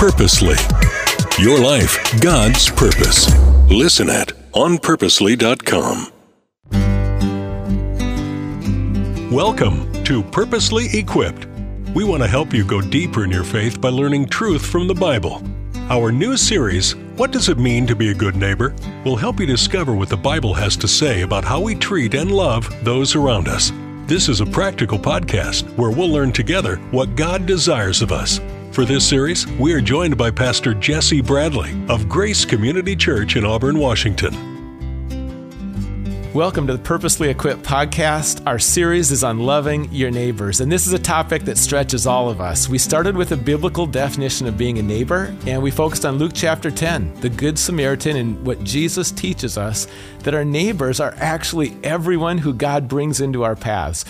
Purposely. Your life, God's purpose. Listen at onpurposely.com. Welcome to Purposely Equipped. We want to help you go deeper in your faith by learning truth from the Bible. Our new series, What Does It Mean to Be a Good Neighbor? will help you discover what the Bible has to say about how we treat and love those around us. This is a practical podcast where we'll learn together what God desires of us. For this series, we are joined by Pastor Jesse Bradley of Grace Community Church in Auburn, Washington. Welcome to the Purposely Equipped podcast. Our series is on loving your neighbors, and this is a topic that stretches all of us. We started with a biblical definition of being a neighbor, and we focused on Luke chapter 10, the Good Samaritan, and what Jesus teaches us that our neighbors are actually everyone who God brings into our paths.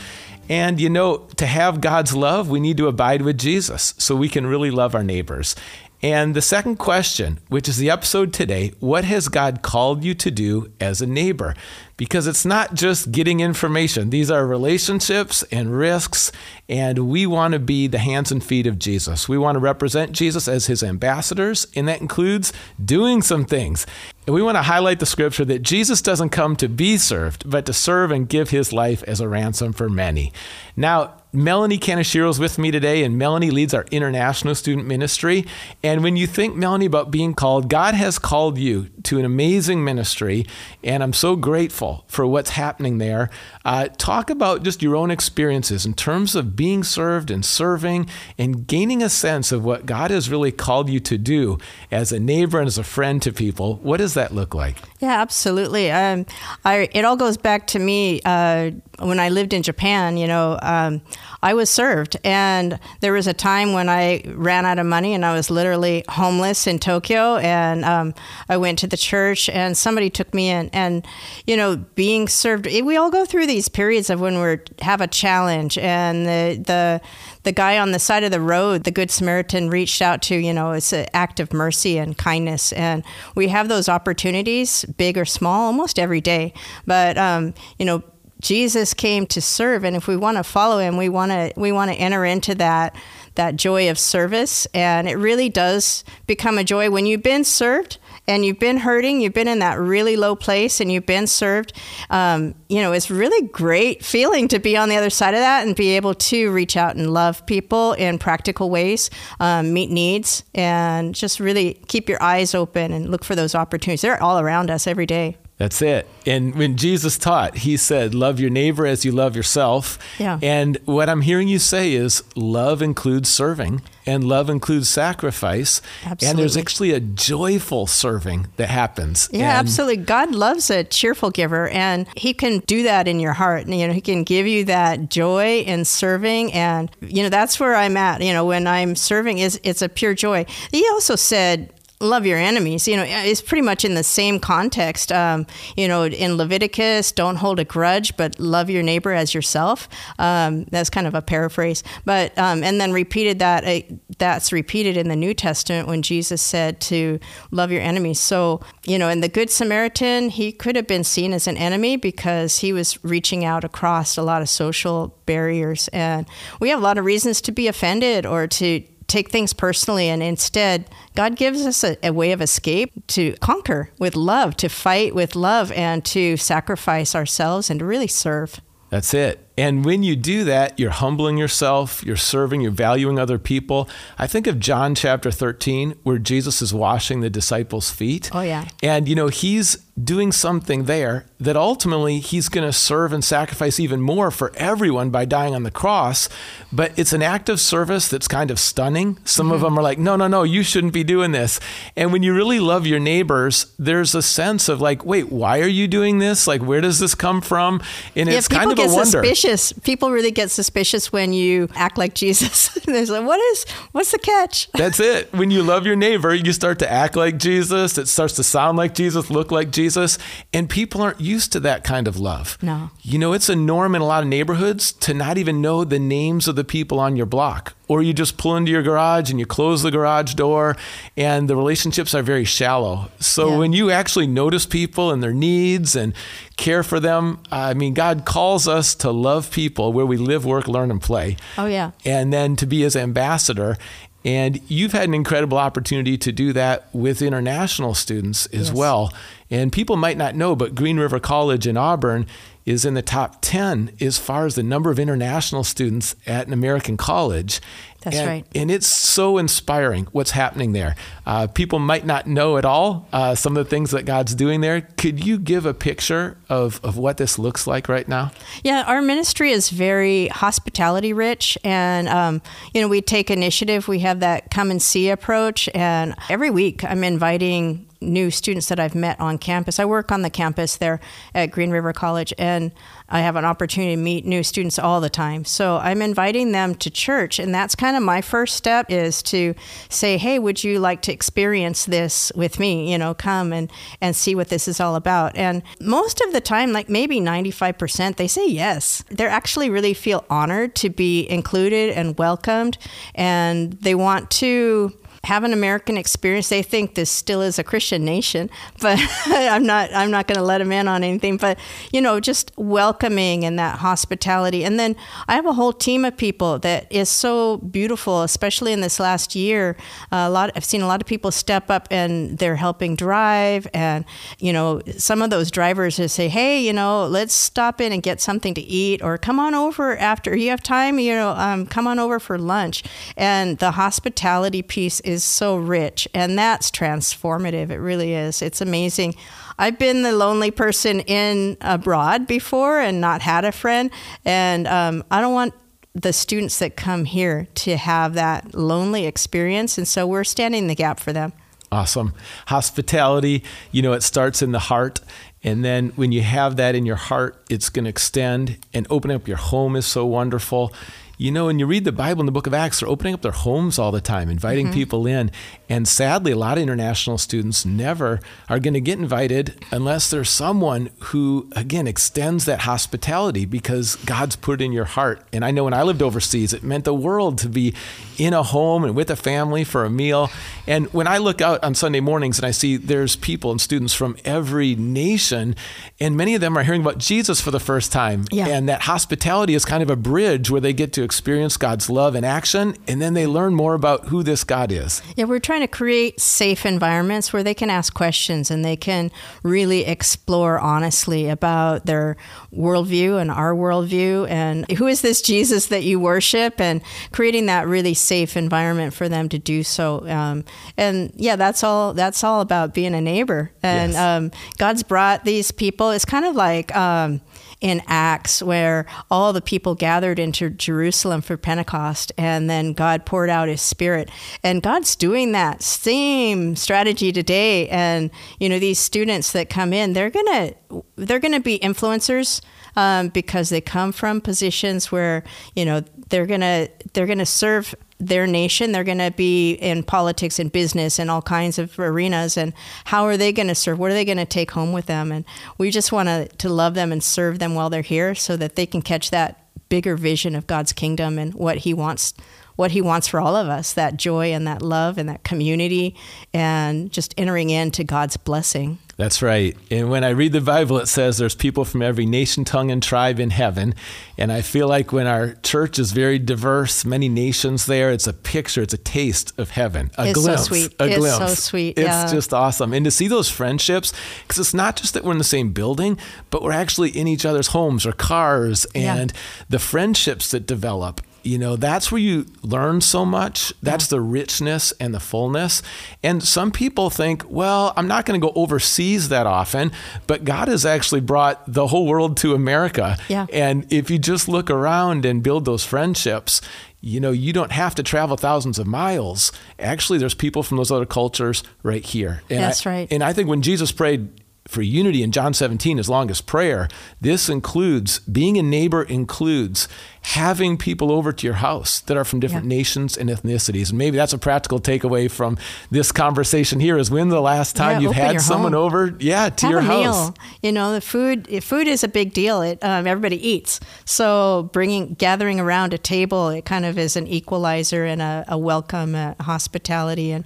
And you know, to have God's love, we need to abide with Jesus so we can really love our neighbors. And the second question, which is the episode today, what has God called you to do as a neighbor? Because it's not just getting information, these are relationships and risks, and we want to be the hands and feet of Jesus. We want to represent Jesus as his ambassadors, and that includes doing some things. And we want to highlight the scripture that Jesus doesn't come to be served, but to serve and give his life as a ransom for many. Now, Melanie Kaneshiro is with me today, and Melanie leads our international student ministry. And when you think, Melanie, about being called, God has called you to an amazing ministry, and I'm so grateful for what's happening there. Uh, talk about just your own experiences in terms of being served and serving and gaining a sense of what God has really called you to do as a neighbor and as a friend to people. What does that look like? Yeah, absolutely. Um, I, it all goes back to me uh, when I lived in Japan. You know, um, I was served, and there was a time when I ran out of money and I was literally homeless in Tokyo. And um, I went to the church, and somebody took me in. And you know, being served, we all go through these periods of when we have a challenge, and the the the guy on the side of the road, the Good Samaritan, reached out to, you know, it's an act of mercy and kindness. And we have those opportunities, big or small, almost every day. But, um, you know, Jesus came to serve, and if we want to follow him, we want to we want to enter into that that joy of service, and it really does become a joy when you've been served and you've been hurting, you've been in that really low place, and you've been served. Um, you know, it's really great feeling to be on the other side of that and be able to reach out and love people in practical ways, um, meet needs, and just really keep your eyes open and look for those opportunities. They're all around us every day. That's it. And when Jesus taught, he said, Love your neighbor as you love yourself. Yeah. And what I'm hearing you say is love includes serving and love includes sacrifice. Absolutely. And there's actually a joyful serving that happens. Yeah, and absolutely. God loves a cheerful giver, and He can do that in your heart. And, You know, He can give you that joy in serving, and you know that's where I'm at. You know, when I'm serving, is it's a pure joy. He also said love your enemies you know it's pretty much in the same context um, you know in leviticus don't hold a grudge but love your neighbor as yourself. Um, that's kind of a paraphrase. But um, and then repeated that uh, that's repeated in the new testament when jesus said to love your enemies. So you know in the good samaritan he could have been seen as an enemy because he was reaching out across a lot of social barriers. And we have a lot of reasons to be offended or to take things personally and instead god gives us a, a, way of escape to conquer with love to fight with love and to sacrifice ourselves and to really serve. That's it and when you do that, you're humbling yourself, you're serving, you're valuing other people. I think of John chapter 13, where Jesus is washing the disciples' feet. Oh, yeah. And, you know, he's doing something there that ultimately he's going to serve and sacrifice even more for everyone by dying on the cross. But it's an act of service that's kind of stunning. Some mm-hmm. of them are like, no, no, no, you shouldn't be doing this. And when you really love your neighbors, there's a sense of like, wait, why are you doing this? Like, where does this come from? And yeah, it's kind of a wonder. Suspicious suspicious. People really get suspicious when you act like Jesus. They're like, what is, what's the catch? That's it. When you love your neighbor, you start to act like Jesus. It starts to sound like Jesus, look like Jesus. And people aren't used to that kind of love. No. You know, it's a norm in a lot of neighborhoods to not even know the names of the people on your block or you just pull into your garage and you close the garage door and the relationships are very shallow. So yeah. when you actually notice people and their needs and care for them, I mean, God calls us to love people where we live, work, learn, and play. Oh, yeah. And then to be his ambassador. And you've had an incredible opportunity to do that with international students as Yes. well. And people might not know, but Green River College in Auburn is in the top 10 as far as the number of international students at an American college. That's And- right. And it's so inspiring what's happening there. Uh, people might not know at all uh, some of the things that God's doing there. Could you give a picture of, of what this looks like right now? Yeah, our ministry is very hospitality rich, and um, you know we take initiative. We have that come and see approach, and every week I'm inviting new students that I've met on campus. I work on the campus there at Green River College, and I have an opportunity to meet new students all the time. So I'm inviting them to church, and that's kind of my first step is to say, "Hey, would you like to experience this with me? You know, come and and see what this is all about." And most of the time, like maybe 95%, they say yes. They actually really feel honored to be included and welcomed, and they want to have an American experience. They think this still is a Christian nation, but I'm not. I'm not going to let them in on anything. But you know, just welcoming and that hospitality. And then I have a whole team of people that is so beautiful, especially in this last year. a lot. I've seen a lot of people step up and they're helping drive, and you know, some of those drivers just say, "Hey, you know, let's stop in and get something to eat, or come on over after you have time. You know, um, come on over for lunch." And the hospitality piece is so rich, and that's transformative. It really is. It's amazing. I've been the lonely person in abroad before and not had a friend, and um, I don't want the students that come here to have that lonely experience, and so we're standing the gap for them. Awesome. Hospitality, you know, it starts in the heart. And then when you have that in your heart, it's going to extend and open up your home is so wonderful. You know, when you read the Bible in the book of Acts, they're opening up their homes all the time, inviting mm-hmm. people in. And sadly, a lot of international students never are going to get invited unless there's someone who, again, extends that hospitality because God's put it in your heart. And I know when I lived overseas, it meant the world to be in a home and with a family for a meal. And when I look out on Sunday mornings and I see there's people and students from every nation, and many of them are hearing about Jesus for the first time. Yeah. And that hospitality is kind of a bridge where they get to experience God's love in action, and then they learn more about who this God is. Yeah, we're trying to create safe environments where they can ask questions and they can really explore honestly about their worldview and our worldview and who is this Jesus that you worship and creating that really safe environment for them to do so. Um, and yeah, that's all. That's all about being a neighbor. And Yes. um, God's brought these people. It's kind of like. Um, in Acts, where all the people gathered into Jerusalem for Pentecost, and then God poured out His Spirit. And God's doing that same strategy today. And you know, these students that come in, they're gonna they're gonna be influencers um, because they come from positions where you know they're gonna they're gonna serve their nation. They're going to be in politics and business and all kinds of arenas. And how are they going to serve? What are they going to take home with them? And we just want to, love them and serve them while they're here so that they can catch that bigger vision of God's kingdom and what He wants. What he wants for all of us that joy and that love and that community, and just entering into God's blessing. That's right. And when I read the Bible, it says there's people from every nation, tongue, and tribe in heaven. And I feel like when our church is very diverse, many nations there, it's a picture, it's a taste of heaven. A It's so glimpse. sweet. A It's so glimpse. sweet, It's just awesome. And to see those friendships, because it's not just that we're in the same building, but we're actually in each other's homes or cars, Yeah. and the friendships that develop you know that's where you learn so much. That's the richness and the fullness. And some people think well i'm not going to go overseas that often but god has actually brought the whole world to america. Yeah. and if you just look around and build those friendships you know you don't have to travel thousands of miles. Actually there's people from those other cultures right here. And That's I- right. and i think when jesus prayed for unity in John 17, his longest prayer, this includes being a neighbor, includes having people over to your house that are from different Yeah. nations and ethnicities. And maybe that's a practical takeaway from this conversation here is when the last time Yeah, you've had someone home. over, yeah, to have your a house. meal. You know, the food food is a big deal. It um, everybody eats, so bringing gathering around a table, it kind of is an equalizer and a, a welcome, uh hospitality, and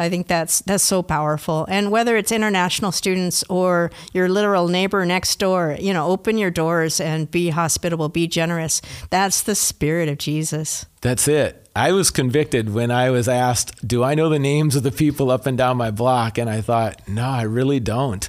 I think that's that's so powerful. And whether it's international students or your literal neighbor next door, you know, open your doors and be hospitable, be generous. That's the spirit of Jesus. That's it. I was convicted when I was asked, Do I know the names of the people up and down my block? And I thought, No, I really don't.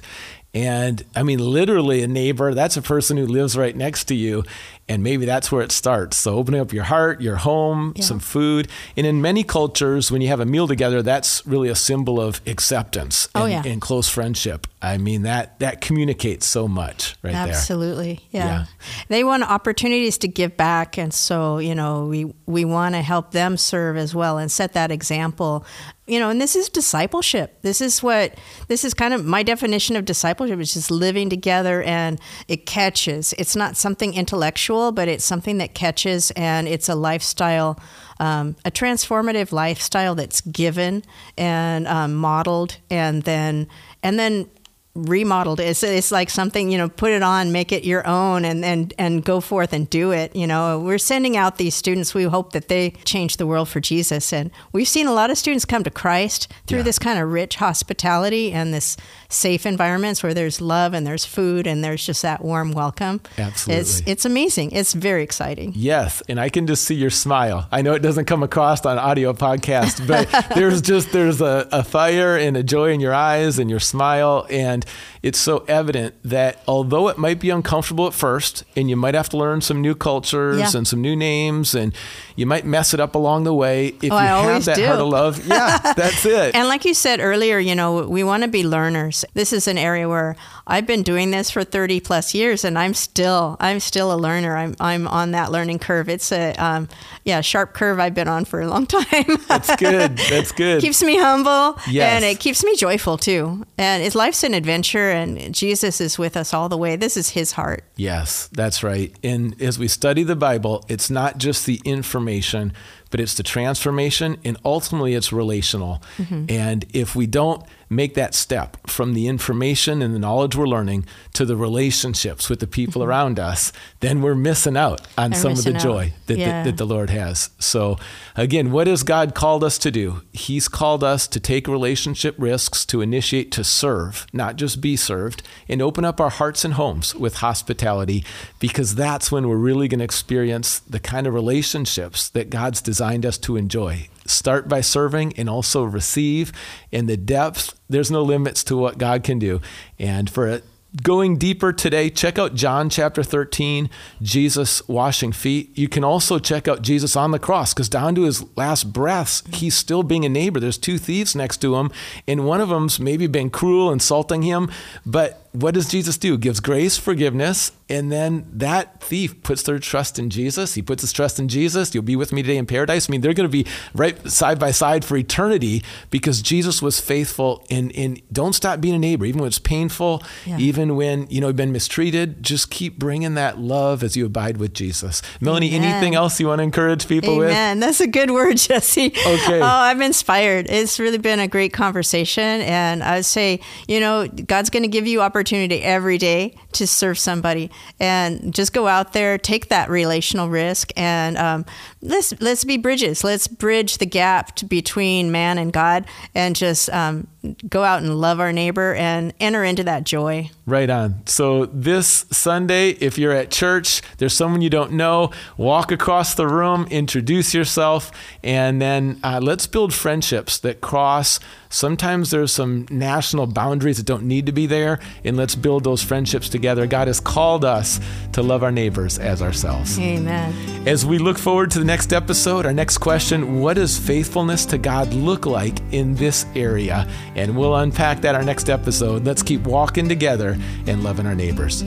And I mean, literally, a neighbor, that's a person who lives right next to you. And maybe that's where it starts. So, opening up your heart, your home, yeah. some food. And in many cultures, when you have a meal together, that's really a symbol of acceptance oh, and, yeah. and close friendship. I mean, that, that communicates so much right Absolutely. there. Yeah. yeah. They want opportunities to give back. And so, you know, we, we want to help them serve as well and set that example you know, and this is discipleship. This is what this is kind of my definition of discipleship is just living together and it catches. It's not something intellectual, but it's something that catches and it's a lifestyle, um, a transformative lifestyle that's given and um, modeled and then and then remodeled. It's it's like something you know, put it on, make it your own, and and and go forth and do it. You know, we're sending out these students. We hope that they change the world for Jesus, and we've seen a lot of students come to Christ through yeah. this kind of rich hospitality and this safe environments where there's love and there's food and there's just that warm welcome. Absolutely, it's it's amazing. It's very exciting. Yes, and I can just see your smile. I know it doesn't come across on audio podcast, but there's just there's a, a fire and a joy in your eyes and your smile and it's so evident that although it might be uncomfortable at first, and you might have to learn some new cultures yeah. and some new names, and you might mess it up along the way, if oh, you I have that do. heart of love, yeah, that's it. And like you said earlier, you know, we want to be learners. This is an area where I've been doing this for 30 plus years, and I'm still I'm still a learner. I'm I'm on that learning curve. It's a um, yeah sharp curve I've been on for a long time. that's good. That's good. keeps me humble, yes. and it keeps me joyful too. And it's life's an adventure and Jesus is with us all the way. This is his heart. Yes, that's right. And as we study the Bible, it's not just the information, but it's the transformation and ultimately it's relational. Mm-hmm. And if we don't make that step from the information and the knowledge we're learning to the relationships with the people mm-hmm. around us, then we're missing out on some of the joy that, yeah. that, that, the Lord has. So, again, what has God called us to do? He's called us to take relationship risks, to initiate to serve, not just be served, and open up our hearts and homes with hospitality, because that's when we're really going to experience the kind of relationships that God's designed us to enjoy. Start by serving and also receive. In the depth, there's no limits to what God can do. And for going deeper today, check out John chapter 13, Jesus washing feet. You can also check out Jesus on the cross because down to his last breaths, he's still being a neighbor. There's two thieves next to him, and one of them's maybe been cruel, insulting him, but what does Jesus do? Gives grace, forgiveness, and then that thief puts their trust in Jesus. He puts his trust in Jesus. You'll be with me today in paradise. I mean, they're going to be right side by side for eternity because Jesus was faithful. And, and don't stop being a neighbor, even when it's painful, yeah. even when you know you've been mistreated. Just keep bringing that love as you abide with Jesus. Melanie, Amen. anything else you want to encourage people Amen. with? Amen. That's a good word, Jesse. Okay. Oh, I'm inspired. It's really been a great conversation, and I would say, you know, God's going to give you opportunity opportunity every day to serve somebody and just go out there, take that relational risk, and um, let's let's be bridges. Let's bridge the gap between man and God, and just um, go out and love our neighbor and enter into that joy. Right on. So this Sunday, if you're at church, there's someone you don't know, walk across the room, introduce yourself, and then uh, let's build friendships that cross. Sometimes there's some national boundaries that don't need to be there, and let's build those friendships together. God has called us to love our neighbors as ourselves. Amen. As we look forward to the next episode, our next question what does faithfulness to God look like in this area? And we'll unpack that our next episode. Let's keep walking together and loving our neighbors.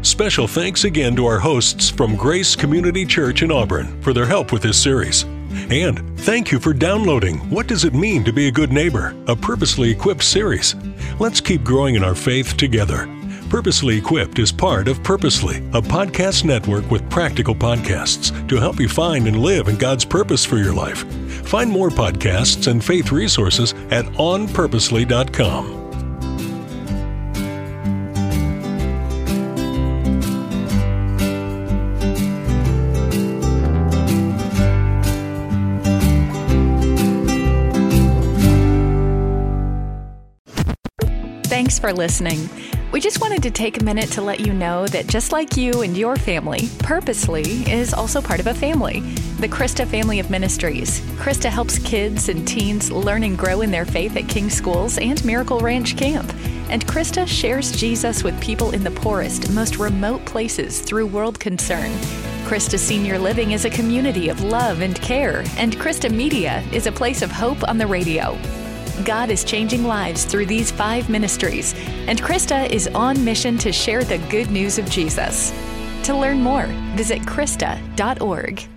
Special thanks again to our hosts from Grace Community Church in Auburn for their help with this series. And thank you for downloading What Does It Mean to Be a Good Neighbor? a purposely equipped series. Let's keep growing in our faith together. Purposely Equipped is part of Purposely, a podcast network with practical podcasts to help you find and live in God's purpose for your life. Find more podcasts and faith resources at onpurposely.com. for listening. We just wanted to take a minute to let you know that just like you and your family, Purposely is also part of a family, the CRISTA Family of Ministries. CRISTA helps kids and teens learn and grow in their faith at King Schools and Miracle Ranch Camp. And CRISTA shares Jesus with people in the poorest, most remote places through World Concern. CRISTA Senior Living is a community of love and care, and CRISTA Media is a place of hope on the radio. God is changing lives through these five ministries, and CRISTA is on mission to share the good news of Jesus. To learn more, visit CRISTA.org.